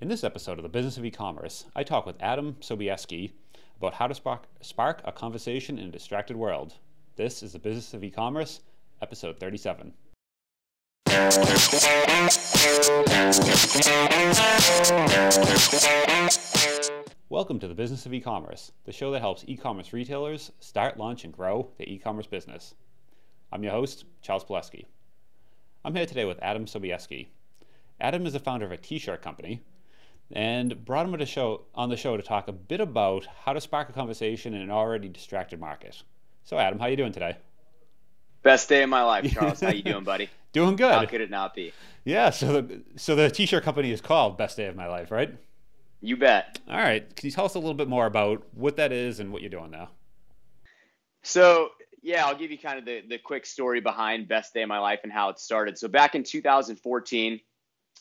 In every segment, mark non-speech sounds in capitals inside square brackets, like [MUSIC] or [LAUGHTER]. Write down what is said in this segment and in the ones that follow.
In this episode of the Business of E-commerce, I talk with Adam Sobieski about how to spark, spark a conversation in a distracted world. This is the Business of E-commerce, episode 37. Welcome to the Business of E-commerce, the show that helps e-commerce retailers start, launch, and grow their e-commerce business. I'm your host, Charles Pileski. I'm here today with Adam Sobieski. Adam is the founder of a t-shirt company and brought him to show, on the show to talk a bit about how to spark a conversation in an already distracted market. So Adam, how are you doing today? Best day of my life, Charles. how you doing, [LAUGHS] buddy? Doing good. How could it not be? Yeah, so the so the t-shirt company is called Best Day of My Life, right? You bet. All right. Can you tell us a little bit more about what that is and what you're doing now? So yeah, I'll give you kind of the, the quick story behind Best Day of My Life and how it started. So back in 2014,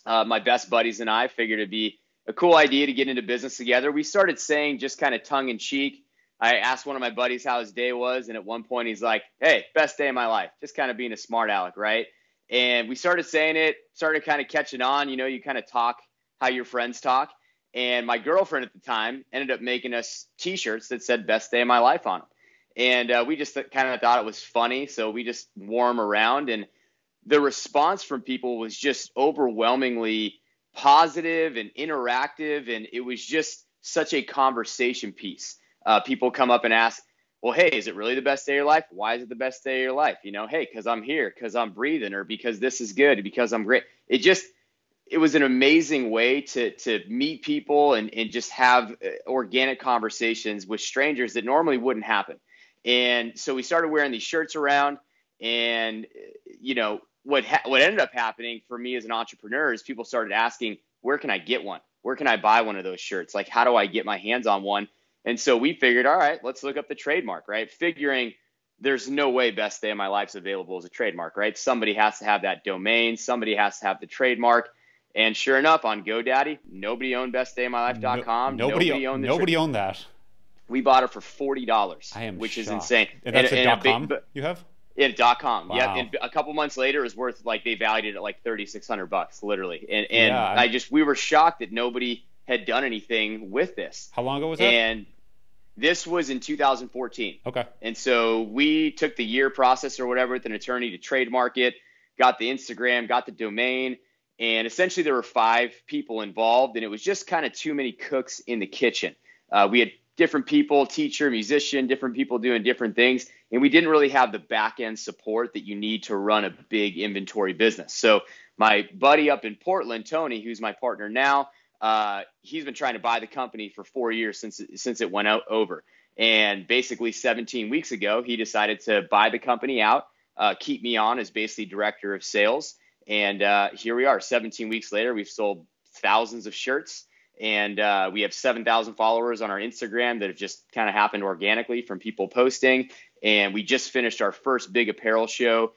uh, my best buddies and I figured it'd be a cool idea to get into business together. We started saying just kind of tongue in cheek. I asked one of my buddies how his day was, and at one point he's like, "Hey, best day of my life," just kind of being a smart aleck, right? And we started saying it, started kind of catching on. You know, you kind of talk how your friends talk. And my girlfriend at the time ended up making us T-shirts that said "Best Day of My Life" on them and uh, we just kind of thought it was funny, so we just wore them around, and the response from people was just overwhelmingly positive and interactive, and it was just such a conversation piece. Uh, people come up and ask, "Well, hey, is it really the best day of your life? Why is it the best day of your life? You know, hey, because I'm here, because I'm breathing, or because this is good, because I'm great." It just it was an amazing way to to meet people and, and just have uh, organic conversations with strangers that normally wouldn't happen. And so we started wearing these shirts around, and you know what ha- what ended up happening for me as an entrepreneur is people started asking, where can I get one? Where can I buy one of those shirts? Like, how do I get my hands on one? And so we figured, all right, let's look up the trademark, right? Figuring there's no way best day of my life's available as a trademark, right? Somebody has to have that domain, somebody has to have the trademark. And sure enough, on GoDaddy, nobody owned bestdaymylife.com. No, nobody, nobody owned nobody tra- owned that. We bought it for forty dollars, which shocked. is insane. And that's and, a dot com big, you have. Yeah, dot com. Wow. Yeah, and a couple months later, it was worth like they valued it at like thirty six hundred bucks, literally. And and yeah, I just we were shocked that nobody had done anything with this. How long ago was that? And this was in 2014. Okay. And so we took the year process or whatever with an attorney to trademark it, got the Instagram, got the domain, and essentially there were five people involved, and it was just kind of too many cooks in the kitchen. Uh, we had different people, teacher, musician, different people doing different things. And we didn't really have the back end support that you need to run a big inventory business. So my buddy up in Portland, Tony, who's my partner now, uh, he's been trying to buy the company for four years since since it went out over. And basically, 17 weeks ago, he decided to buy the company out, uh, keep me on as basically director of sales. And uh, here we are, 17 weeks later, we've sold thousands of shirts and uh, we have 7,000 followers on our Instagram that have just kind of happened organically from people posting. And we just finished our first big apparel show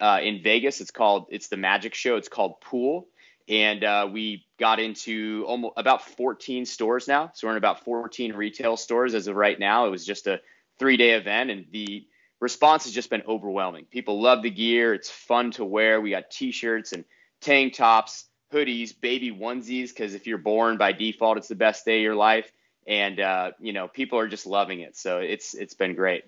uh, in Vegas. It's called it's the Magic Show. It's called Pool, and uh, we got into almost about 14 stores now. So we're in about 14 retail stores as of right now. It was just a three day event, and the response has just been overwhelming. People love the gear. It's fun to wear. We got T-shirts and tank tops hoodies, baby onesies, because if you're born by default, it's the best day of your life. And uh, you know, people are just loving it. So it's it's been great.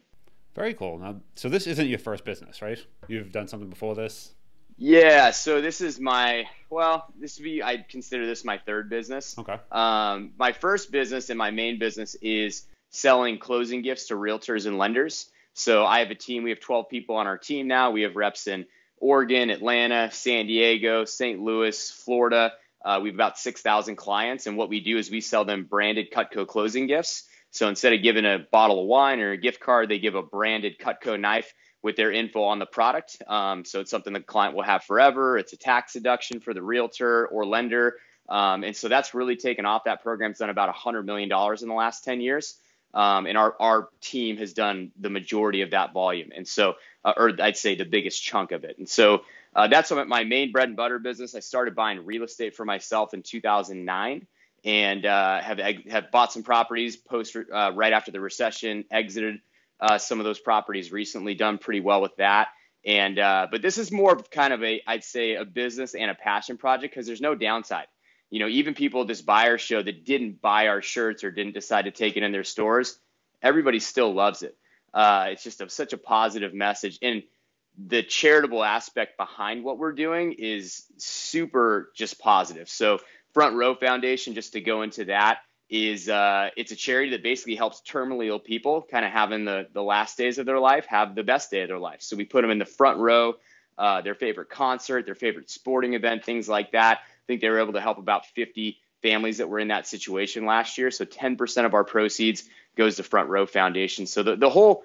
Very cool. Now, so this isn't your first business, right? You've done something before this. Yeah. So this is my well, this would be I consider this my third business. Okay. Um, my first business and my main business is selling closing gifts to realtors and lenders. So I have a team. We have 12 people on our team now. We have reps in Oregon, Atlanta, San Diego, St. Louis, Florida. Uh, we have about 6,000 clients, and what we do is we sell them branded Cutco closing gifts. So instead of giving a bottle of wine or a gift card, they give a branded Cutco knife with their info on the product. Um, so it's something the client will have forever. It's a tax deduction for the realtor or lender. Um, and so that's really taken off. That program's done about $100 million in the last 10 years. Um, and our, our team has done the majority of that volume. And so uh, or I'd say the biggest chunk of it. And so uh, that's my main bread and butter business. I started buying real estate for myself in 2009 and uh, have have bought some properties post uh, right after the recession, exited uh, some of those properties recently, done pretty well with that. And uh, but this is more kind of a I'd say a business and a passion project because there's no downside. You know, even people at this buyer show that didn't buy our shirts or didn't decide to take it in their stores, everybody still loves it. Uh, it's just a, such a positive message. And the charitable aspect behind what we're doing is super just positive. So, Front Row Foundation, just to go into that, is uh, it's a charity that basically helps terminally ill people kind of having the, the last days of their life have the best day of their life. So we put them in the front row, uh, their favorite concert, their favorite sporting event, things like that. Think they were able to help about 50 families that were in that situation last year. So 10% of our proceeds goes to Front Row Foundation. So the, the whole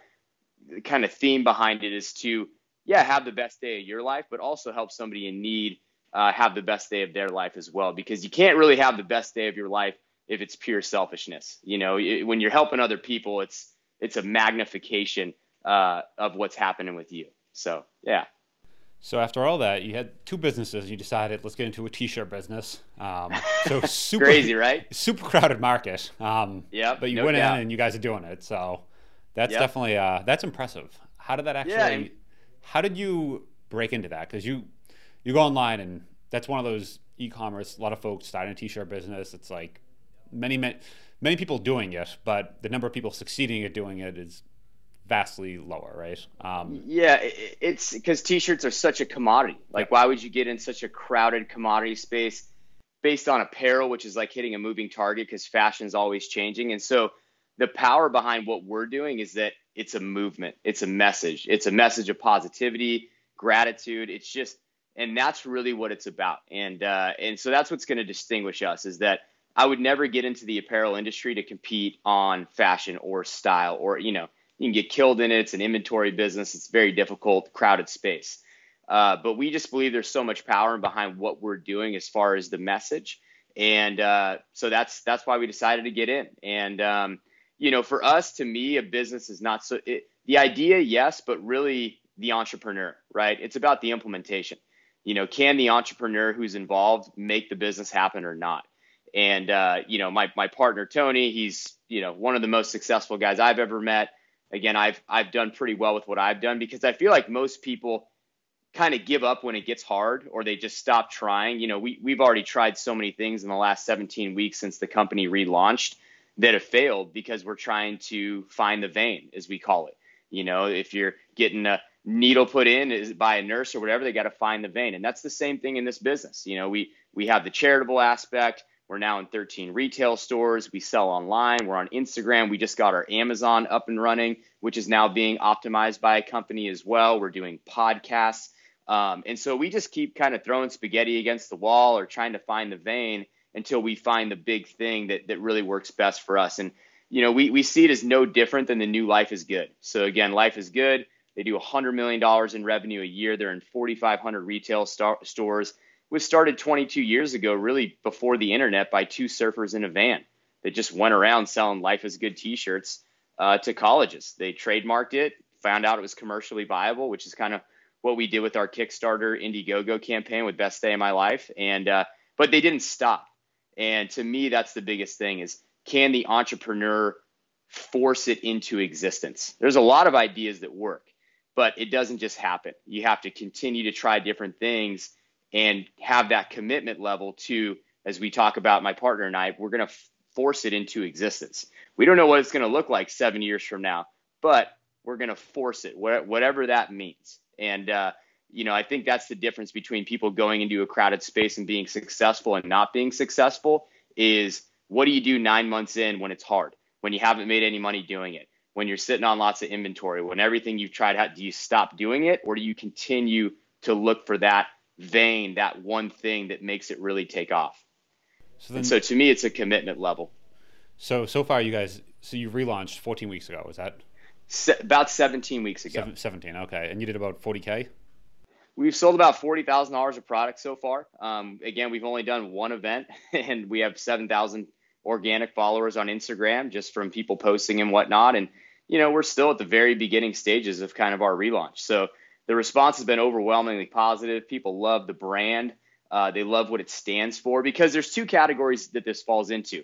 kind of theme behind it is to, yeah, have the best day of your life, but also help somebody in need uh, have the best day of their life as well. Because you can't really have the best day of your life if it's pure selfishness. You know, it, when you're helping other people, it's it's a magnification uh, of what's happening with you. So yeah. So after all that, you had two businesses. You decided let's get into a t-shirt business. Um, so [LAUGHS] super crazy, right? Super crowded market. Um, yeah. But you no went doubt. in and you guys are doing it. So that's Yep. definitely uh, that's impressive. How did that actually? Yeah, and- how did you break into that? Because you you go online and that's one of those e-commerce. A lot of folks starting a t-shirt business. It's like many many many people doing it, but the number of people succeeding at doing it is vastly lower, right? Um, Yeah, it's because t-shirts are such a commodity. Like, why would you get in such a crowded commodity space based on apparel, which is like hitting a moving target because fashion's always changing. And so, the power behind what we're doing is that it's a movement, it's a message, it's a message of positivity, gratitude. It's just, and that's really what it's about. And uh, and so that's what's going to distinguish us is that I would never get into the apparel industry to compete on fashion or style or you know you can get killed in it. It's an inventory business. It's very difficult, crowded space. Uh, but we just believe there's so much power behind what we're doing as far as the message, and uh, so that's that's why we decided to get in. And um, you know, for us, to me, a business is not so. It, the idea, yes, but really the entrepreneur, right? It's about the implementation. You know, can the entrepreneur who's involved make the business happen or not? And uh, you know, my my partner Tony, he's you know one of the most successful guys I've ever met. Again, I've I've done pretty well with what I've done because I feel like most people kind of give up when it gets hard or they just stop trying. You know, we we've already tried so many things in the last 17 weeks since the company relaunched that have failed because we're trying to find the vein, as we call it. You know, if you're getting a needle put in is by a nurse or whatever, they got to find the vein, and that's the same thing in this business. You know, we we have the charitable aspect. We're now in 13 retail stores. We sell online. We're on Instagram. We just got our Amazon up and running, which is now being optimized by a company as well. We're doing podcasts. Um, and so we just keep kind of throwing spaghetti against the wall or trying to find the vein until we find the big thing that, that really works best for us. And, you know, we, we see it as no different than the new Life is Good. So, again, Life is Good. They do $100 million in revenue a year. They're in 4,500 retail star- stores was started 22 years ago, really before the internet, by two surfers in a van that just went around selling "Life is Good" T-shirts uh, to colleges. They trademarked it, found out it was commercially viable, which is kind of what we did with our Kickstarter Indiegogo campaign with Best Day of My Life. And uh, but they didn't stop. And to me, that's the biggest thing: is can the entrepreneur force it into existence? There's a lot of ideas that work, but it doesn't just happen. You have to continue to try different things and have that commitment level to, as we talk about, my partner and I, we're going to force it into existence. We don't know what it's going to look like seven years from now, but we're going to force it, whatever that means. And, uh, you know, I think that's the difference between people going into a crowded space and being successful and not being successful is what do you do nine months in when it's hard, when you haven't made any money doing it, when you're sitting on lots of inventory, when everything you've tried, out, do you stop doing it or do you continue to look for that vein, that one thing that makes it really take off. So, then, and so to me, it's a commitment level. So so far, you guys, so you relaunched 14 weeks ago. Was that? Se- about 17 weeks ago. Seven, 17. Okay, and you did about 40k. We've sold about forty thousand dollars of product so far. Um, again, we've only done one event, [LAUGHS] and we have seven thousand organic followers on Instagram just from people posting and whatnot. And you know, we're still at the very beginning stages of kind of our relaunch. So the response has been overwhelmingly positive. People love the brand. Uh, they love what it stands for because there's two categories that this falls into.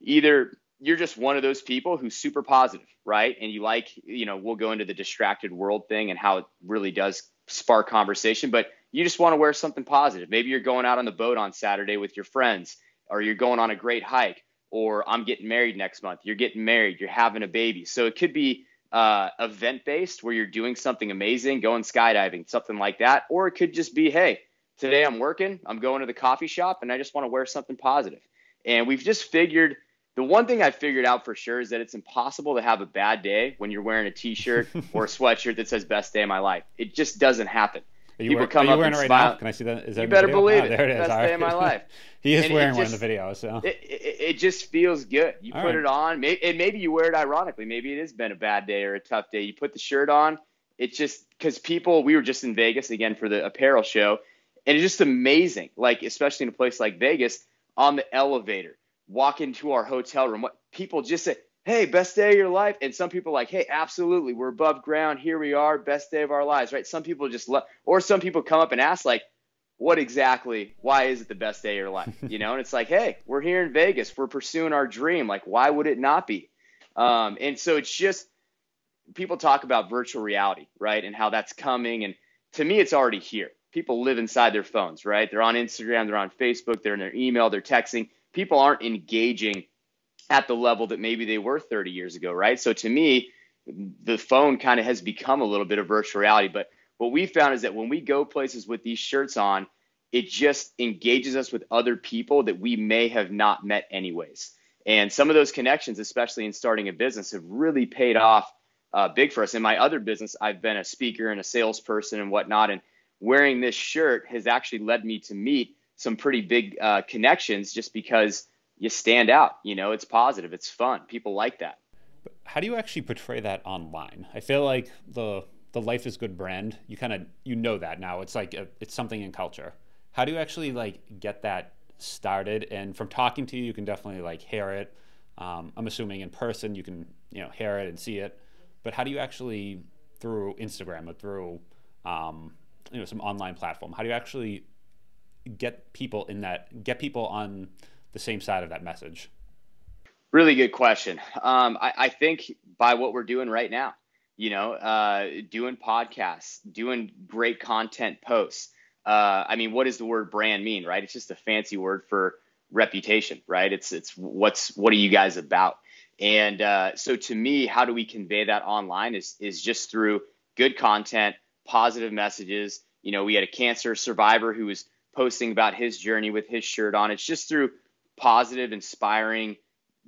Either you're just one of those people who's super positive, right? And you like, you know, we'll go into the distracted world thing and how it really does spark conversation, but you just want to wear something positive. Maybe you're going out on the boat on Saturday with your friends, or you're going on a great hike, or I'm getting married next month. You're getting married, you're having a baby. So it could be uh, event based where you're doing something amazing, going skydiving, something like that. Or it could just be, hey, today I'm working, I'm going to the coffee shop, and I just want to wear something positive. And we've just figured the one thing I figured out for sure is that it's impossible to have a bad day when you're wearing a t-shirt [LAUGHS] or a sweatshirt that says "Best Day of My Life." It just doesn't happen. Are you, People wear, come are you wearing it right smile. now? Can I see that? Is that you better video? believe oh, it. There it is. Best day of my life. [LAUGHS] he is and wearing just, one in the video, so it, it, it just feels good. You All put right. it on, and maybe you wear it ironically. Maybe it has been a bad day or a tough day. You put the shirt on. It's just because people. We were just in Vegas again for the apparel show, and it's just amazing. Like especially in a place like Vegas, on the elevator, walk into our hotel room. What people just say, hey, best day of your life. And some people like, hey, absolutely, we're above ground. Here we are, best day of our lives, right? Some people just love, or some people come up and ask, like, what exactly, why is it the best day of your life? You know, and it's like, hey, we're here in Vegas, we're pursuing our dream. Like, why would it not be? Um, and so it's just, people talk about virtual reality, right? And how that's coming. And to me, it's already here. People live inside their phones, right? They're on Instagram, they're on Facebook, they're in their email, they're texting. People aren't engaging at the level that maybe they were 30 years ago, right? So to me, the phone kind of has become a little bit of virtual reality. But what we found is that when we go places with these shirts on, it just engages us with other people that we may have not met anyways. And some of those connections, especially in starting a business, have really paid off uh, big for us. In my other business, I've been a speaker and a salesperson and whatnot. And wearing this shirt has actually led me to meet some pretty big uh, connections just because you stand out. You know, it's positive, it's fun. People like that. How do you actually portray that online? I feel like the the Life is Good brand, you kind of you know that now. It's like a, it's something in culture. How do you actually like get that started? And from talking to you, you can definitely like hear it. Um, I'm assuming in person you can you know hear it and see it. But how do you actually through Instagram or through um, you know some online platform? How do you actually get people in that get people on the same side of that message? Really good question. Um, I, I, think by what we're doing right now, you know, uh, doing podcasts, doing great content posts. Uh, I mean, what does the word brand mean, right? It's just a fancy word for reputation, right? It's it's what's what are you guys about? And uh, so to me, how do we convey that online is is just through good content, positive messages. You know, we had a cancer survivor who was posting about his journey with his shirt on. It's just through positive, inspiring,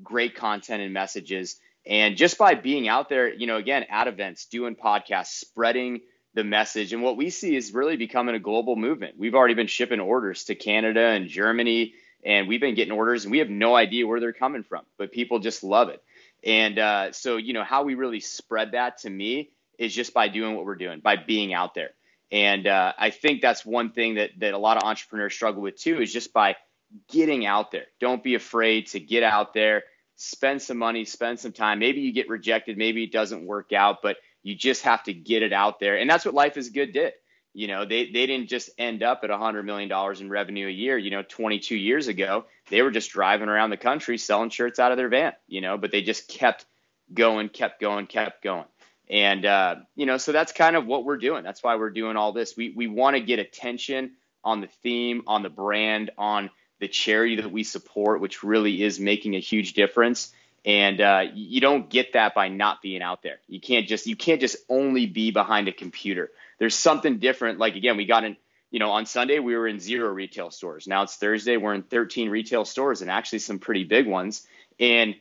great content and messages. And just by being out there, you know, again, at events, doing podcasts, spreading the message. And what we see is really becoming a global movement. We've already been shipping orders to Canada and Germany, and we've been getting orders, and we have no idea where they're coming from, but people just love it. And uh, so, you know, how we really spread that to me is just by doing what we're doing, by being out there. And uh, I think that's one thing that that a lot of entrepreneurs struggle with too, is just by getting out there. Don't be afraid to get out there, spend some money, spend some time. Maybe you get rejected, maybe it doesn't work out, but you just have to get it out there. And that's what Life is Good did. You know, they, they didn't just end up at $100 million in revenue a year. You know, 22 years ago, they were just driving around the country selling shirts out of their van, you know, but they just kept going, kept going, kept going. And, uh, you know, so that's kind of what we're doing. That's why we're doing all this. We, we want to get attention on the theme, on the brand, on the charity that we support, which really is making a huge difference. And uh, you don't get that by not being out there. You can't just you can't just only be behind a computer. There's something different. Like again, we got in. You know, on Sunday we were in zero retail stores. Now it's Thursday. We're in 13 retail stores and actually some pretty big ones. And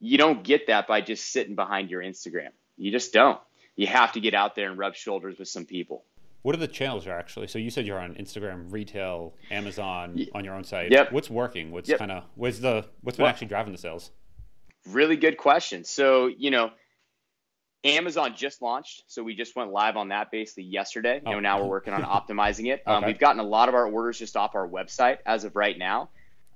you don't get that by just sitting behind your Instagram. You just don't. You have to get out there and rub shoulders with some people. What are the channels you're actually? So you said you're on Instagram, retail, Amazon, on your own site. Yep. What's working? What's yep. kind of what's the what's been well, actually driving the sales? Really good question. So you know, Amazon just launched, so we just went live on that basically yesterday. Oh. You know, now we're working on [LAUGHS] optimizing it. Um, okay. We've gotten a lot of our orders just off our website as of right now.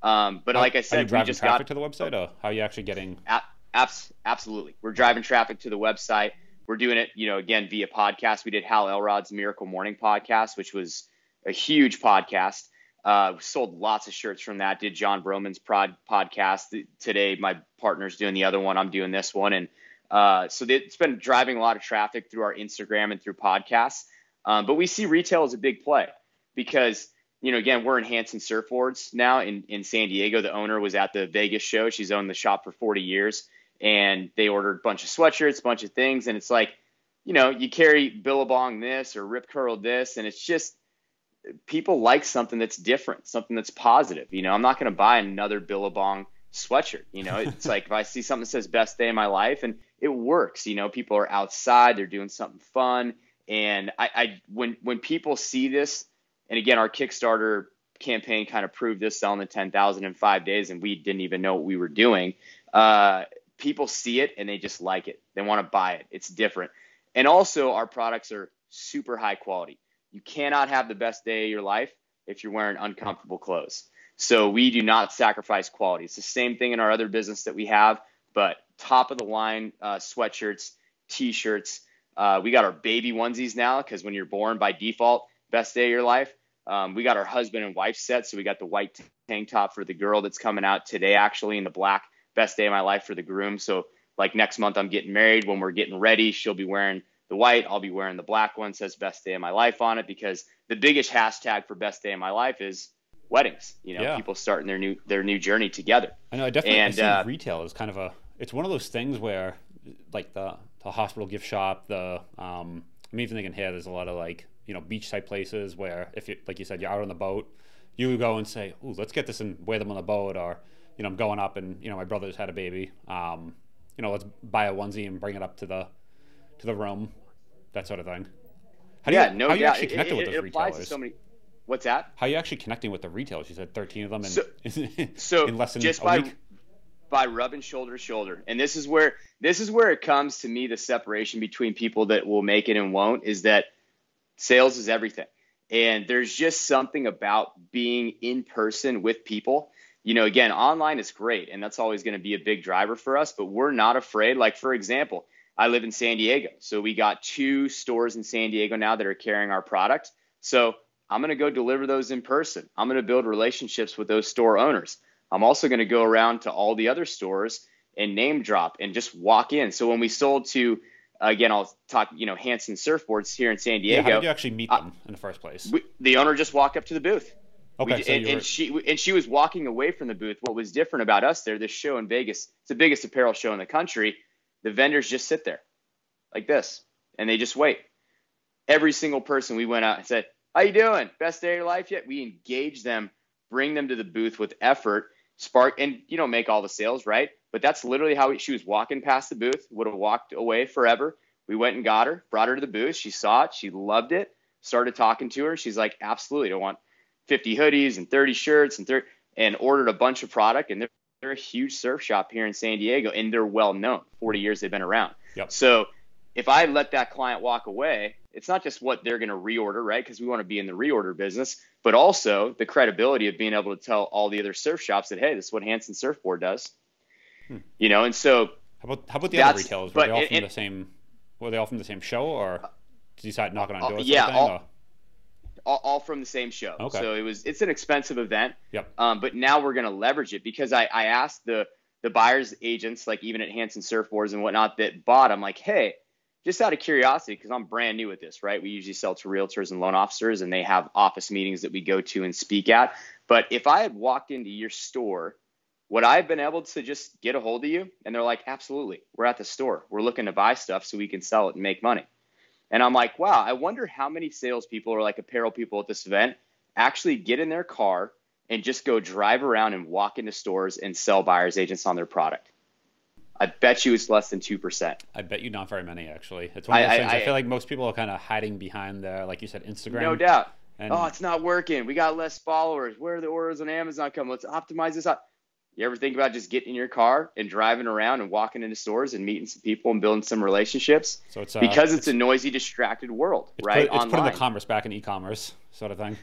Um, but how, like I said, we just traffic got to the website. Or how are you actually getting? A- abs- absolutely, we're driving traffic to the website we're doing it, you know, again via podcast. We did Hal Elrod's Miracle Morning podcast, which was a huge podcast. Uh, sold lots of shirts from that. Did John Broman's prod podcast today. My partner's doing the other one. I'm doing this one, and uh, so it's been driving a lot of traffic through our Instagram and through podcasts. Um, but we see retail as a big play. because you know, again, we're in Hansen Surfboards now in, in San Diego. The owner was at the Vegas show. She's owned the shop for 40 years and they ordered a bunch of sweatshirts, a bunch of things. And it's like, you know, you carry Billabong this or Rip Curl this, and it's just people like something that's different, something that's positive. You know, I'm not going to buy another Billabong sweatshirt. You know, it's [LAUGHS] like if I see something that says best day of my life and it works, you know, people are outside, they're doing something fun. And I, I when when people see this, and again, our Kickstarter campaign kind of proved this selling the 10,000 in five days, and we didn't even know what we were doing. Uh, people see it and they just like it. They want to buy it. It's different. And also, our products are super high quality. You cannot have the best day of your life if you're wearing uncomfortable clothes. So we do not sacrifice quality. It's the same thing in our other business that we have, but top of the line uh, sweatshirts, t-shirts. Uh, we got our baby onesies now because when you're born by default, best day of your life. Um, we got our husband and wife set. So we got the white tank top for the girl that's coming out today, actually, in the black best day of my life for the groom. So like next month, I'm getting married. When we're getting ready, she'll be wearing the white. I'll be wearing the black one. Says best day of my life on it because the biggest hashtag for best day of my life is weddings. You know, yeah. people starting their new their new journey together. I know. I definitely and, I uh, retail is kind of a. It's one of those things where, like the the hospital gift shop, the um, I'm even thinking here. There's a lot of like you know beach type places where if you like you said you're out on the boat, you go and say, "Ooh, let's get this and wear them on the boat," or you know I'm going up and you know my brother's had a baby. Um, you know, let's buy a onesie and bring it up to the to the room, that sort of thing. How yeah, you, no how doubt. you actually connected it, with those retailers? so many. What's that? How are you actually connecting with the retailers? You said 13 of them in, so, in, [LAUGHS] so in less than just a by, week? by rubbing shoulder to shoulder. And this is where this is where it comes to me the separation between people that will make it and won't is that sales is everything. And there's just something about being in person with people you know, again, online is great and that's always going to be a big driver for us, but we're not afraid. Like, for example, I live in San Diego. So we got two stores in San Diego now that are carrying our product. So I'm going to go deliver those in person. I'm going to build relationships with those store owners. I'm also going to go around to all the other stores and name drop and just walk in. So when we sold to, again, I'll talk, you know, Hansen Surfboards here in San Diego. Yeah, how did you actually meet them in the first place? We, the owner just walked up to the booth. Okay, we, so and, and, she and she was walking away from the booth. What was different about us there? This show in Vegas, it's the biggest apparel show in the country. The vendors just sit there, like this, and they just wait. Every single person we went out and said, "How you doing? Best day of your life yet?" We engage them, bring them to the booth with effort, spark, and you don't make all the sales, right? But that's literally how we, she was walking past the booth. Would have walked away forever. We went and got her, brought her to the booth. She saw it. She loved it. Started talking to her. She's like, "Absolutely, don't want." 50 hoodies and 30 shirts and 30, and ordered a bunch of product. And they're, they're a huge surf shop here in San Diego, and they're well known. 40 years they've been around. Yep. So if I let that client walk away, it's not just what they're going to reorder, right? Because we want to be in the reorder business, but also the credibility of being able to tell all the other surf shops that, hey, this is what Hansen Surfboard does. Hmm. You know, and so how about how about the other retailers? Were they all from the same? Were they all from the same show, or did you decide knocking on uh, doors? yeah, all, all, all from the same show. Okay. So it was it's an expensive event. Yep. Um, but now we're gonna leverage it because I, I asked the the buyers agents, like even at Hansen Surfboards and whatnot, that bought. I'm like, hey, just out of curiosity, because I'm brand new at this, right? We usually sell to realtors and loan officers, and they have office meetings that we go to and speak at. But if I had walked into your store, would I have been able to just get a hold of you? And they're like, absolutely. We're at the store. We're looking to buy stuff so we can sell it and make money. And I'm like, wow, I wonder how many salespeople or like apparel people at this event actually get in their car and just go drive around and walk into stores and sell buyers agents on their product. I bet you it's less than two percent. I bet you not very many actually. It's one of those I, things. I, I, feel like most people are kind of hiding behind the, like you said, Instagram. No doubt. And oh, it's not working. We got less followers. Where are the orders on Amazon come? Let's optimize this up. You ever think about just getting in your car and driving around and walking into stores and meeting some people and building some relationships? So it's uh, because it's, it's, a noisy, distracted world, right? Put, it's putting the commerce back in e-commerce, sort of thing.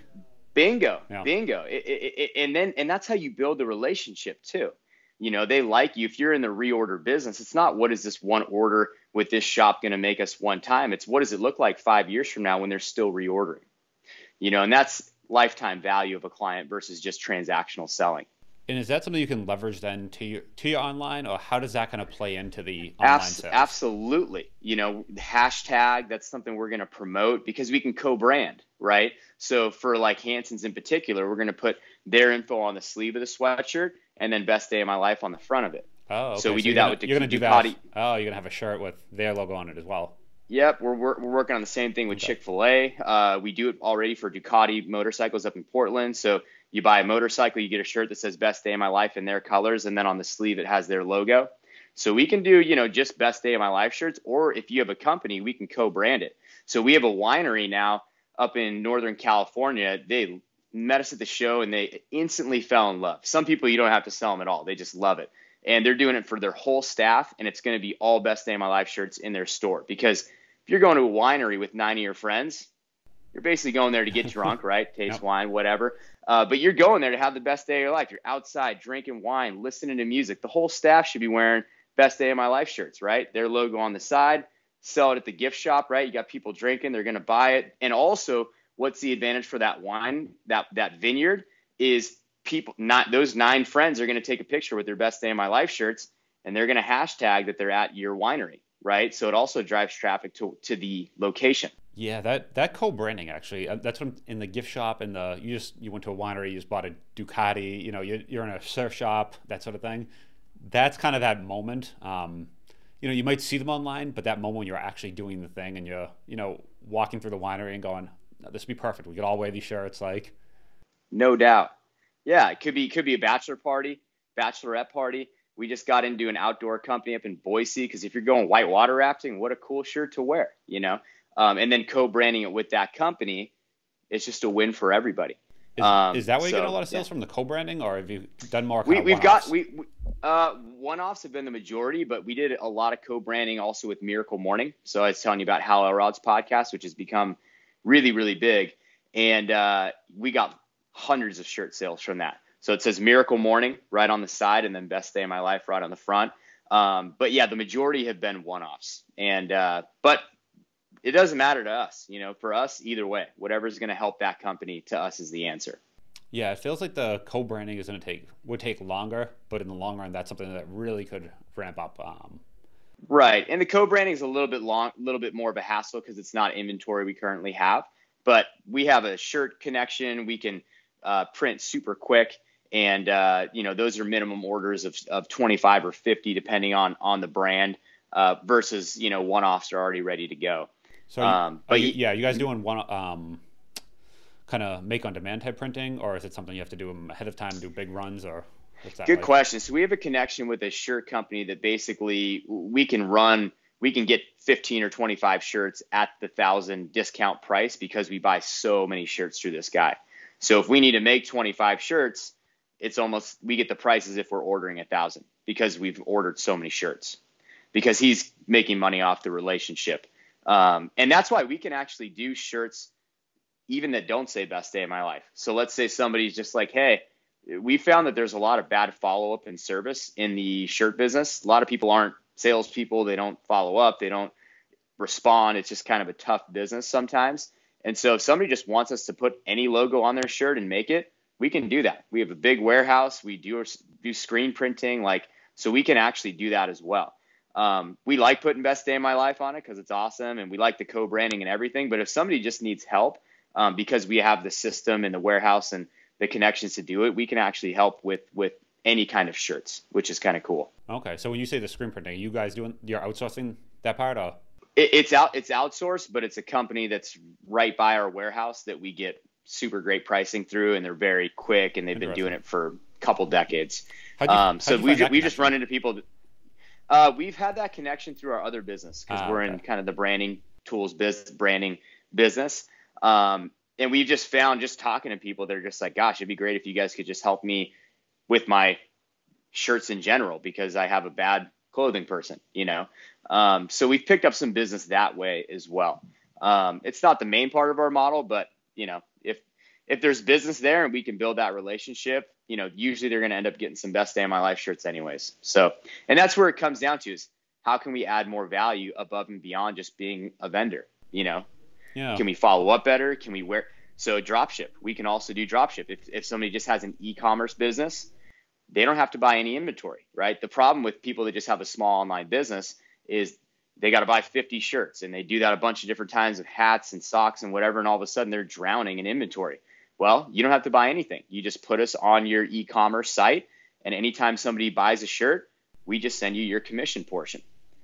Bingo, yeah. bingo, it, it, it, and then and that's how you build the relationship too. You know, they like you if you're in the reorder business. It's not what is this one order with this shop going to make us one time. It's what does it look like five years from now when they're still reordering. You know, and that's lifetime value of a client versus just transactional selling. And is that something you can leverage then to your to your online, or how does that kind of play into the online Abs- sales? Absolutely. You know, hashtag that's something we're going to promote because we can co-brand, right? So for like Hansen's in particular, we're going to put their info on the sleeve of the sweatshirt and then best day of my life on the front of it. Oh, okay. So we do you're that gonna, with the you're gonna do Ducati. that. Oh, you're gonna have a shirt with their logo on it as well. Yep, we're, we're, we're working on the same thing with Okay. Chick fil A. Uh, we do it already for Ducati motorcycles up in Portland. So you buy a motorcycle, you get a shirt that says best day of my life in their colors, and then on the sleeve it has their logo. So we can do, you know, just best day of my life shirts, or if you have a company, we can co brand it. So we have a winery now up in Northern California. They met us at the show and they instantly fell in love. Some people you don't have to sell them at all, they just love it. And they're doing it for their whole staff, and it's going to be all best day of my life shirts in their store because if you're going to a winery with nine of your friends, you're basically going there to get [LAUGHS] drunk, right? Taste Yep. wine, whatever. Uh, but you're going there to have the best day of your life. You're outside drinking wine, listening to music. The whole staff should be wearing best day of my life shirts, right? Their logo on the side, sell it at the gift shop, right? You got people drinking, they're going to buy it. And also, what's the advantage for that wine, that that vineyard is people not those nine friends are going to take a picture with their best day of my life shirts and they're going to hashtag that they're at your winery, right? So it also drives traffic to to the location. Yeah, that that co-branding actually. uh, That's what in the gift shop and the you just you went to a winery, you just bought a Ducati. You know, you're, you're in a surf shop, that sort of thing. That's kind of that moment. Um, you know, you might see them online, but that moment when you're actually doing the thing and you're you know walking through the winery and going, "This would be perfect. We could all wear these shirts." Like, No doubt. Yeah, it could be could be a bachelor party, bachelorette party. We just got into an outdoor company up in Boise because if you're going whitewater rafting, what a cool shirt to wear, you know. Um, and then co-branding it with that company, it's just a win for everybody. is, Um, is that where you get a lot of sales yeah. from the co-branding, or have you done more? We, we've got we, we uh, one-offs have been the majority, but we did a lot of co-branding also with Miracle Morning. So I was telling you about Hal Elrod's podcast, which has become really really big, and uh, we got hundreds of shirt sales from that. So it says Miracle Morning right on the side, and then Best Day of My Life right on the front. Um, but yeah, the majority have been one-offs, and uh, but it doesn't matter to us. You know, for us, either way, whatever's going to help that company to us is the answer. Yeah, it feels like the co-branding is going to take would take longer, but in the long run, that's something that really could ramp up. Um, Right, and the co-branding is a little bit long, a little bit more of a hassle because it's not inventory we currently have. But we have a shirt connection. We can uh, print super quick, and uh, you know those are minimum orders of, of 25 or 50 depending on on the brand. Uh, versus you know one-offs are already ready to go. So, Um, but you- yeah, you guys doing one um, kind of make on demand type printing, or is it something you have to do ahead of time, do big runs, or what's that? Good like? question. So we have a connection with a shirt company that basically we can run, we can get 15 or 25 shirts at the thousand discount price because we buy so many shirts through this guy. So if we need to make 25 shirts, it's almost we get the prices if we're ordering a thousand because we've ordered so many shirts because he's making money off the relationship. Um, and that's why we can actually do shirts even that don't say best day of my life. So let's say somebody's just like, hey, we found that there's a lot of bad follow up and service in the shirt business. A lot of people aren't salespeople. They don't follow up. They don't respond. It's just kind of a tough business sometimes. And so if somebody just wants us to put any logo on their shirt and make it, we can do that. We have a big warehouse. We do do screen printing, like so we can actually do that as well. Um, we like putting best day of my life on it because it's awesome, and we like the co-branding and everything. But if somebody just needs help um, because we have the system and the warehouse and the connections to do it, we can actually help with with any kind of shirts, which is kind of cool. Okay, so when you say the screen printing, are you guys doing you're outsourcing that part, or It, it's out it's outsourced, but it's a company that's right by our warehouse that we get super great pricing through, and they're very quick, and they've been doing it for a couple decades. You- Um, so we find ju- that we just run into people. Uh, we've had that connection through our other business because Ah, we're in kind of the branding tools business, branding business. Um, and we've just found just talking to people, they're just like, gosh, it'd be great if you guys could just help me with my shirts in general because I have a bad clothing person, you know. Um, so we've picked up some business that way as well. Um, it's not the main part of our model, but you know, if there's business there and we can build that relationship, you know, usually they're going to end up getting some best day of my life shirts anyways. So, and that's where it comes down to is how can we add more value above and beyond just being a vendor, you know? yeah, Can we follow up better? Can we wear so dropship? We can also do dropship. If if somebody just has an e-commerce business, they don't have to buy any inventory, right? The problem with people that just have a small online business is they got to buy 50 shirts and they do that a bunch of different times with hats and socks and whatever and all of a sudden they're drowning in inventory well you don't have to buy anything. You just put us on your e-commerce site and anytime somebody buys a shirt we just send you your commission portion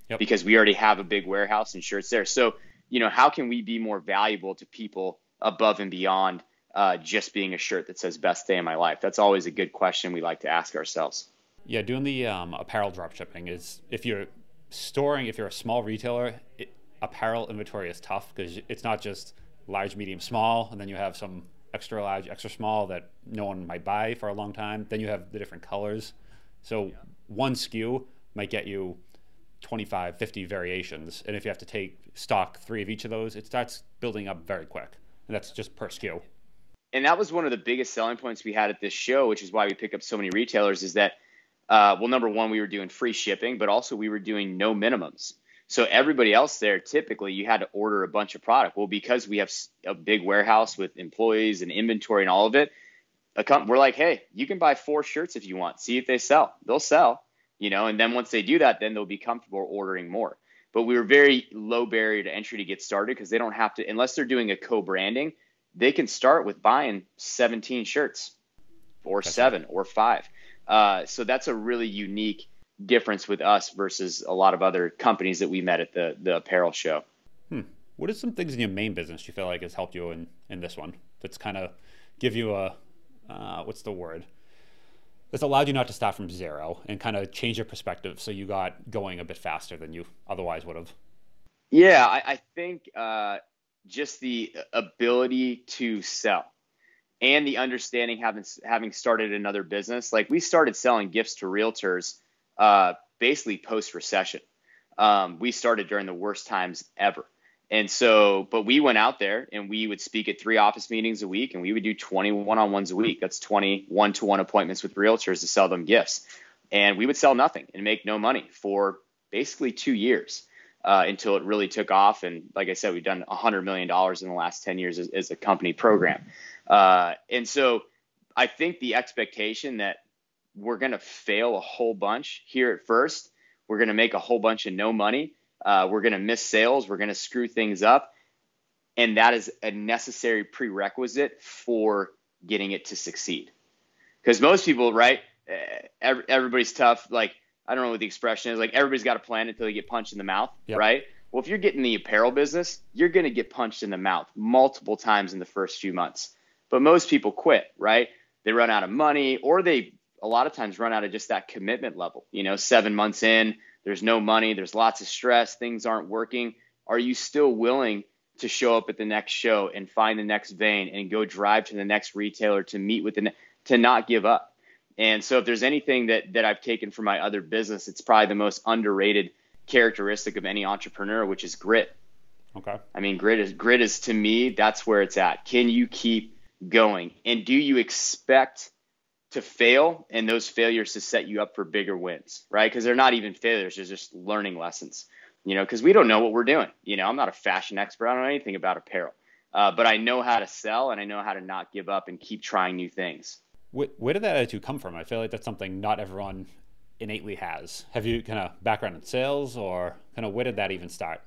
yep. because we already have a big warehouse and shirts there. So you know how can we be more valuable to people above and beyond uh, just being a shirt that says best day of my life? That's always a good question we like to ask ourselves. Yeah doing the um, apparel drop shipping is if you're storing, if you're a small retailer, it, apparel inventory is tough because it's not just large, medium, small, and then you have some extra large, extra small that no one might buy for a long time. Then you have the different colors. So yeah. one SKU might get you 25, 50 variations. And if you have to take stock three of each of those, it starts building up very quick. And that's just per SKU. And that was one of the biggest selling points we had at this show, which is why we pick up so many retailers, is that uh, well, number one, we were doing free shipping, but also we were doing no minimums. So everybody else there, typically, you had to order a bunch of product. Well, because we have a big warehouse with employees and inventory and all of it, we're like, hey, you can buy four shirts if you want. See if they sell. They'll sell, you know. And then once they do that, then they'll be comfortable ordering more. But we were very low barrier to entry to get started because they don't have to, unless they're doing a co-branding, they can start with buying 17 shirts, or That's seven, right. or five. Uh, so that's a really unique difference with us versus a lot of other companies that we met at the the apparel show. Hmm. What are some things in your main business you feel like has helped you in in this one? That's kind of give you a uh, what's the word? That's allowed you not to start from zero and kind of change your perspective, so you got going a bit faster than you otherwise would have. Yeah, I, I think uh, just the ability to sell and the understanding having having started another business. Like we started selling gifts to realtors uh, basically post recession. Um, we started during the worst times ever. And so, but we went out there and we would speak at three office meetings a week and we would do 20 one on ones a week. That's 20 one to one appointments with realtors to sell them gifts. And we would sell nothing and make no money for basically two years uh, until it really took off. And like I said, we've done $100 million in the last 10 years as, as a company program. Uh, and so I think the expectation that we're going to fail a whole bunch here at first, we're going to make a whole bunch of no money, uh, we're going to miss sales, we're going to screw things up. And that is a necessary prerequisite for getting it to succeed. Because most people, right? Eh, everybody's tough. Like, I don't know what the expression is. Like, everybody's got a plan until they get punched in the mouth, yep. right? Well, if you're getting the apparel business, you're going to get punched in the mouth multiple times in the first few months. But most people quit, right? They run out of money or they a lot of times run out of just that commitment level. You know, seven months in, there's no money, there's lots of stress, things aren't working. Are you still willing to show up at the next show and find the next vein and go drive to the next retailer to meet with the ne- to not give up? And so if there's anything that that I've taken from my other business, it's probably the most underrated characteristic of any entrepreneur, which is grit. Okay. I mean, grit is grit is to me that's where it's at. Can you keep going? And do you expect to fail and those failures to set you up for bigger wins, right? Because they're not even failures, they're just learning lessons, you know, because we don't know what we're doing. You know, I'm not a fashion expert, I don't know anything about apparel, uh, but I know how to sell and I know how to not give up and keep trying new things. Where, where did that attitude come from? I feel like that's something not everyone innately has. Have you kind of background in sales or kind of where did that even start?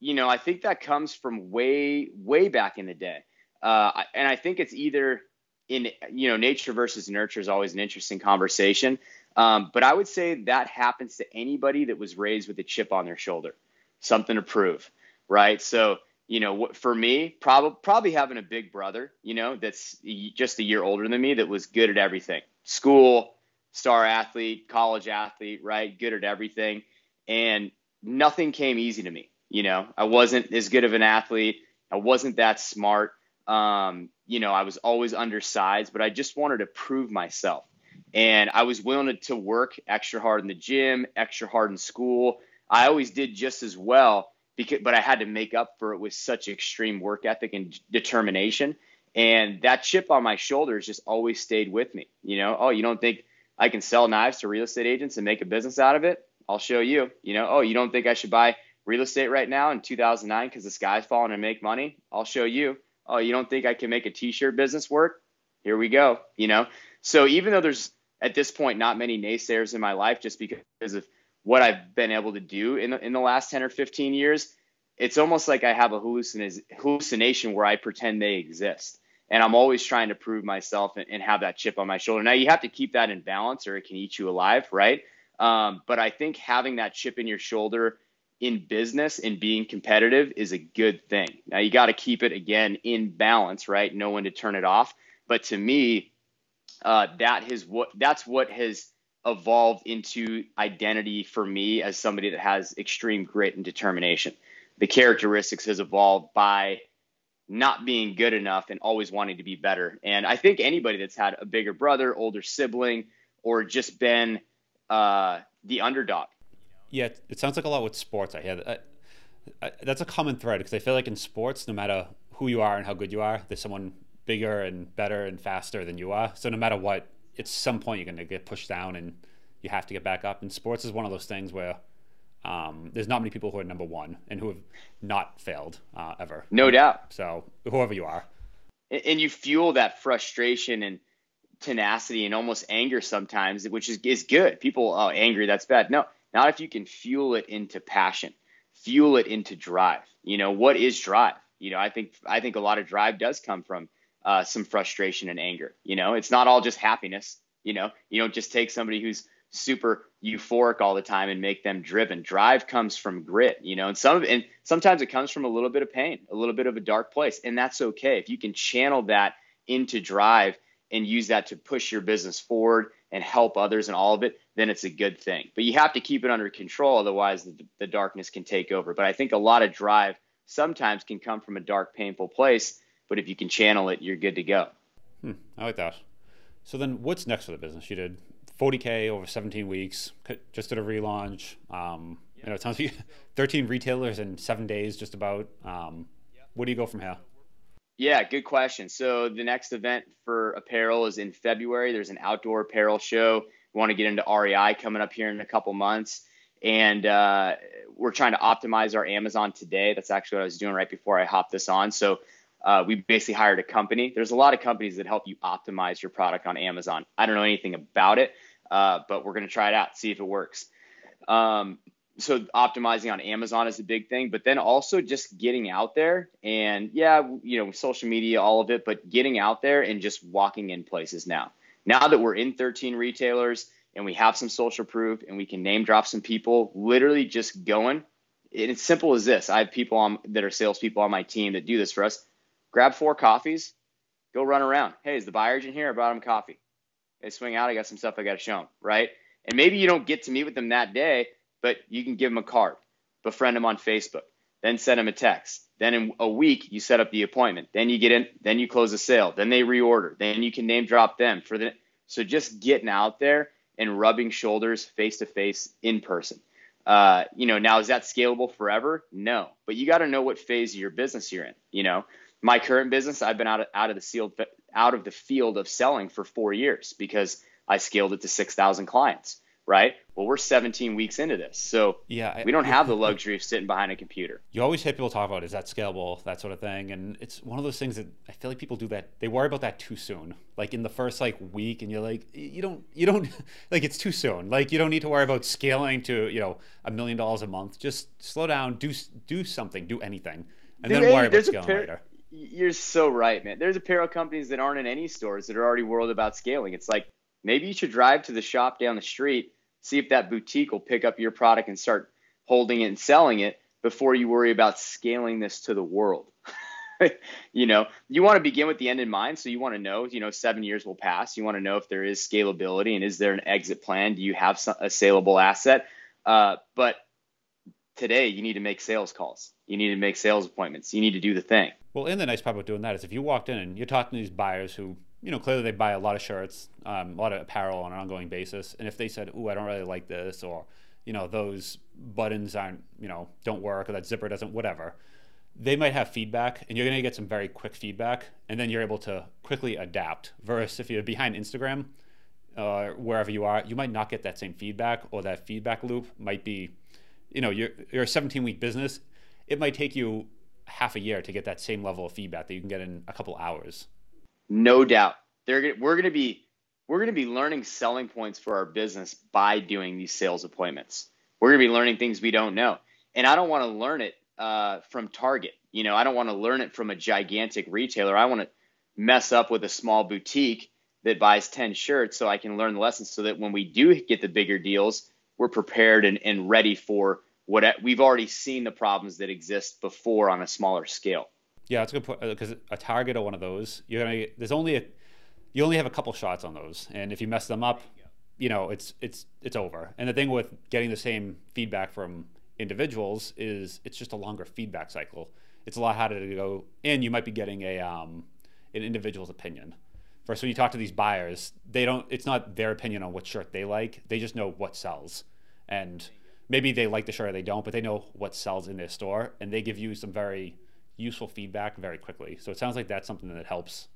You know, I think that comes from way, way back in the day. Uh, and I think it's either in you know nature versus nurture is always an interesting conversation. Um, but I would say that happens to anybody that was raised with a chip on their shoulder, something to prove, right? So you know, for me, probably probably having a big brother, you know, that's just a year older than me that was good at everything, school, star athlete, college athlete, right, good at everything, and nothing came easy to me. You know, I wasn't as good of an athlete. I wasn't that smart. Um, you know, I was always undersized, but I just wanted to prove myself. And I was willing to, work extra hard in the gym, extra hard in school. I always did just as well, because, but I had to make up for it with such extreme work ethic and determination. And that chip on my shoulders just always stayed with me. You know, oh, you don't think I can sell knives to real estate agents and make a business out of it? I'll show you. You know, oh, you don't think I should buy real estate right now in 2009 because the sky's falling and make money? I'll show you oh, you don't think I can make a t-shirt business work? Here we go. You know, so even though there's at this point not many naysayers in my life, just because of what I've been able to do in the, in the last 10 or 15 years, it's almost like I have a hallucination where I pretend they exist. And I'm always trying to prove myself and, and, have that chip on my shoulder. Now, you have to keep that in balance or it can eat you alive, right? Um, but I think having that chip in your shoulder in business and being competitive is a good thing. Now, you got to keep it again in balance, right? Know when to turn it off. But to me, uh, that is what that's what has evolved into identity for me as somebody that has extreme grit and determination. The characteristics has evolved by not being good enough and always wanting to be better. And I think anybody that's had a bigger brother, older sibling, or just been uh, the underdog. Yeah, it sounds like a lot with sports. I hear that. I, I, that's a common thread because I feel like in sports, no matter who you are and how good you are, there's someone bigger and better and faster than you are. So no matter what, at some point you're going to get pushed down and you have to get back up. And sports is one of those things where um, there's not many people who are number one and who have not failed uh, ever. No doubt. So whoever you are, and you fuel that frustration and tenacity and almost anger sometimes, which is is good. People, oh, angry, that's bad. No, not if you can fuel it into passion, fuel it into drive. You know what is drive? You know, I think I think a lot of drive does come from uh, some frustration and anger. You know, it's not all just happiness. You know, you don't just take somebody who's super euphoric all the time and make them driven. Drive comes from grit, you know, and some and sometimes it comes from a little bit of pain, a little bit of a dark place, and that's okay. If you can channel that into drive and use that to push your business forward and help others and all of it, then it's a good thing. But you have to keep it under control, otherwise the, the darkness can take over. But I think a lot of drive sometimes can come from a dark, painful place. But if you can channel it, you're good to go. Hmm, I like that. So then, what's next for the business? You did 40k over 17 weeks. Just did a relaunch. Um, you know, it sounds like [LAUGHS] 13 retailers in seven days, just about. Um, where do you go from here? Yeah, good question. So the next event for apparel is in February. There's an outdoor apparel show. We want to get into REI coming up here in a couple months, and uh, we're trying to optimize our Amazon today. That's actually what I was doing right before I hopped this on. So uh, we basically hired a company. There's a lot of companies that help you optimize your product on Amazon. I don't know anything about it, uh, but we're going to try it out, see if it works. Um, so optimizing on Amazon is a big thing, but then also just getting out there and yeah, you know, social media, all of it, but getting out there and just walking in places now. Now that we're in 13 retailers and we have some social proof and we can name drop some people, literally just going. It's simple as this. I have people on, that are salespeople on my team that do this for us grab four coffees, go run around. Hey, is the buyer agent here? I brought him coffee. They swing out. I got some stuff I got to show them, right? And maybe you don't get to meet with them that day, but you can give them a card, befriend them on Facebook, then send them a text. Then in a week, you set up the appointment. Then you get in, then you close a sale. Then they reorder. Then you can name drop them for the. So just getting out there and rubbing shoulders face to face in person. Uh, you know, now is that scalable forever? No, but you got to know what phase of your business you're in. You know, my current business, I've been out of, out of the field out of the field of selling for four years because I scaled it to six thousand clients. Right. Well, we're 17 weeks into this, so yeah, we don't have the [LAUGHS] luxury of sitting behind a computer. You always hear people talk about is that scalable, that sort of thing, and it's one of those things that I feel like people do that. They worry about that too soon, like in the first like week, and you're like, you don't, you don't, [LAUGHS] like it's too soon. Like you don't need to worry about scaling to you know a million dollars a month. Just slow down, do do something, do anything, and Dude, then worry about scaling par- later you're so right, man. There's apparel companies that aren't in any stores that are already worried about scaling. It's like maybe you should drive to the shop down the street, see if that boutique will pick up your product and start holding it and selling it before you worry about scaling this to the world. [LAUGHS] you know, you want to begin with the end in mind. So you want to know, you know, seven years will pass. You want to know if there is scalability and is there an exit plan? Do you have a saleable asset? Uh, but today you need to make sales calls. You need to make sales appointments. You need to do the thing. Well, and the nice part about doing that is if you walked in and you're talking to these buyers who, you know, clearly they buy a lot of shirts, um, a lot of apparel on an ongoing basis, and if they said, "Ooh, I don't really like this," or, you know, those buttons aren't, you know, don't work, or that zipper doesn't, whatever, they might have feedback, and you're going to get some very quick feedback, and then you're able to quickly adapt. Versus if you're behind Instagram, uh, wherever you are, you might not get that same feedback, or that feedback loop might be, you know, you're you're a 17 week business. It might take you half a year to get that same level of feedback that you can get in a couple hours. No doubt. They're we're going to be we're going to be learning selling points for our business by doing these sales appointments. We're going to be learning things we don't know. And I don't want to learn it uh, from Target. You know, I don't want to learn it from a gigantic retailer. I want to mess up with a small boutique that buys 10 shirts so I can learn the lessons so that when we do get the bigger deals, we're prepared and, and ready for what we've already seen the problems that exist before on a smaller scale. Yeah, that's a good point because uh, a target or one of those, you're gonna there's only a you only have a couple shots on those, and if you mess them up, you know it's it's it's over. And the thing with getting the same feedback from individuals is it's just a longer feedback cycle. It's a lot harder to go, and you might be getting a um, an individual's opinion. First, when you talk to these buyers, they don't. It's not their opinion on what shirt they like. They just know what sells, and maybe they like the shirt or they don't, but they know what sells in their store, and they give you some very useful feedback very quickly. So it sounds like that's something that helps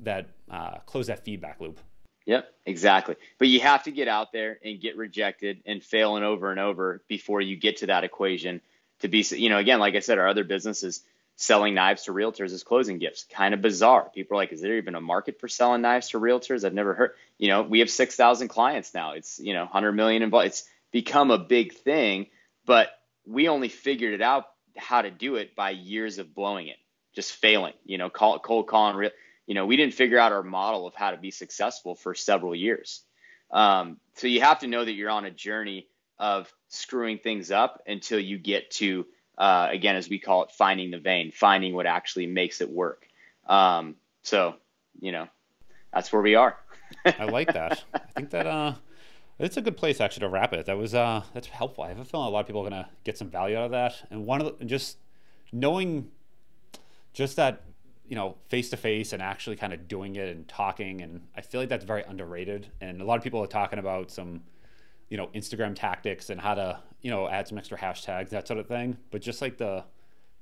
that uh, close that feedback loop. Yep, exactly. But you have to get out there and get rejected and failing over and over before you get to that equation to be, you know, again, like I said, our other businesses selling knives to realtors as closing gifts. Kind of bizarre. People are like, is there even a market for selling knives to realtors? I've never heard, you know, we have 6,000 clients now. It's, you know, 100 million involved. It's become a big thing, but we only figured it out how to do it by years of blowing it, just failing, you know, call, cold calling you know, we didn't figure out our model of how to be successful for several years. Um, so you have to know that you're on a journey of screwing things up until you get to, uh, again, as we call it, finding the vein, finding what actually makes it work. Um, so, you know, that's where we are. I like that. I think that uh, it's a good place actually to wrap it. That was uh, that's helpful. I have a feeling a lot of people are gonna get some value out of that. And one of the, just knowing just that you know, face to face and actually kind of doing it and talking. And I feel like that's very underrated. And a lot of people are talking about some, you know, Instagram tactics and how to, you know, add some extra hashtags, that sort of thing. But just like the,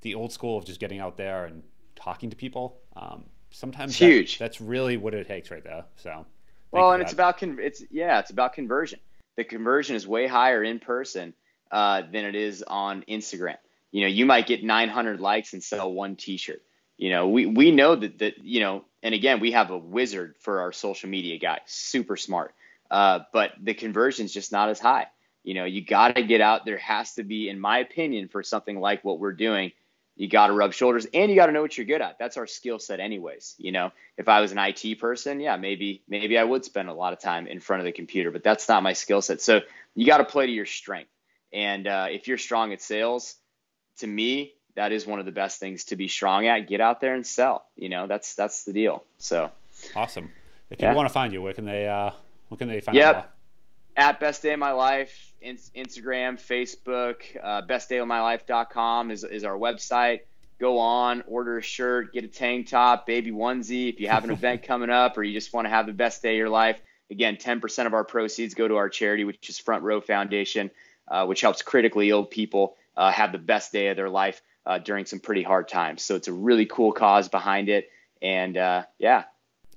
the old school of just getting out there and talking to people, um, sometimes that, huge. That's really what it takes right there. So, well, and it's about con- it's yeah, it's about conversion. The conversion is way higher in person uh, than it is on Instagram. You know, you might get 900 likes and sell one T-shirt you know, we, we know that, that, you know, and again, we have a wizard for our social media guy, super smart. Uh, but the conversion is just not as high. You know, you got to get out. There has to be, in my opinion, for something like what we're doing, you got to rub shoulders and you got to know what you're good at. That's our skill set, anyways. You know, if I was an IT person, yeah, maybe maybe I would spend a lot of time in front of the computer, but that's not my skill set. So you got to play to your strength. And uh, if you're strong at sales, to me, that is one of the best things to be strong at. Get out there and sell. You know, that's that's the deal. So awesome. If yeah. people want to find you, where can they uh, where can they find yep. you? At Best Day of My Life, in, Instagram, Facebook, uh, bestdayofmylife.com is, is our website. Go on, order a shirt, get a tank top, baby onesie. If you have an [LAUGHS] event coming up or you just want to have the best day of your life, again, 10% of our proceeds go to our charity, which is Front Row Foundation, uh, which helps critically ill people uh, have the best day of their life uh, during some pretty hard times. So it's a really cool cause behind it. And uh, yeah.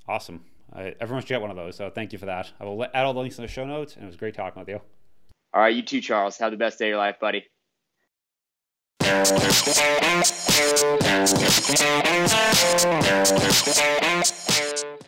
Awesome. Uh, everyone should get one of those. So thank you for that. I will add all the links in the show notes. And it was great talking with you. All right. You too, Charles. Have the best day of your life, buddy.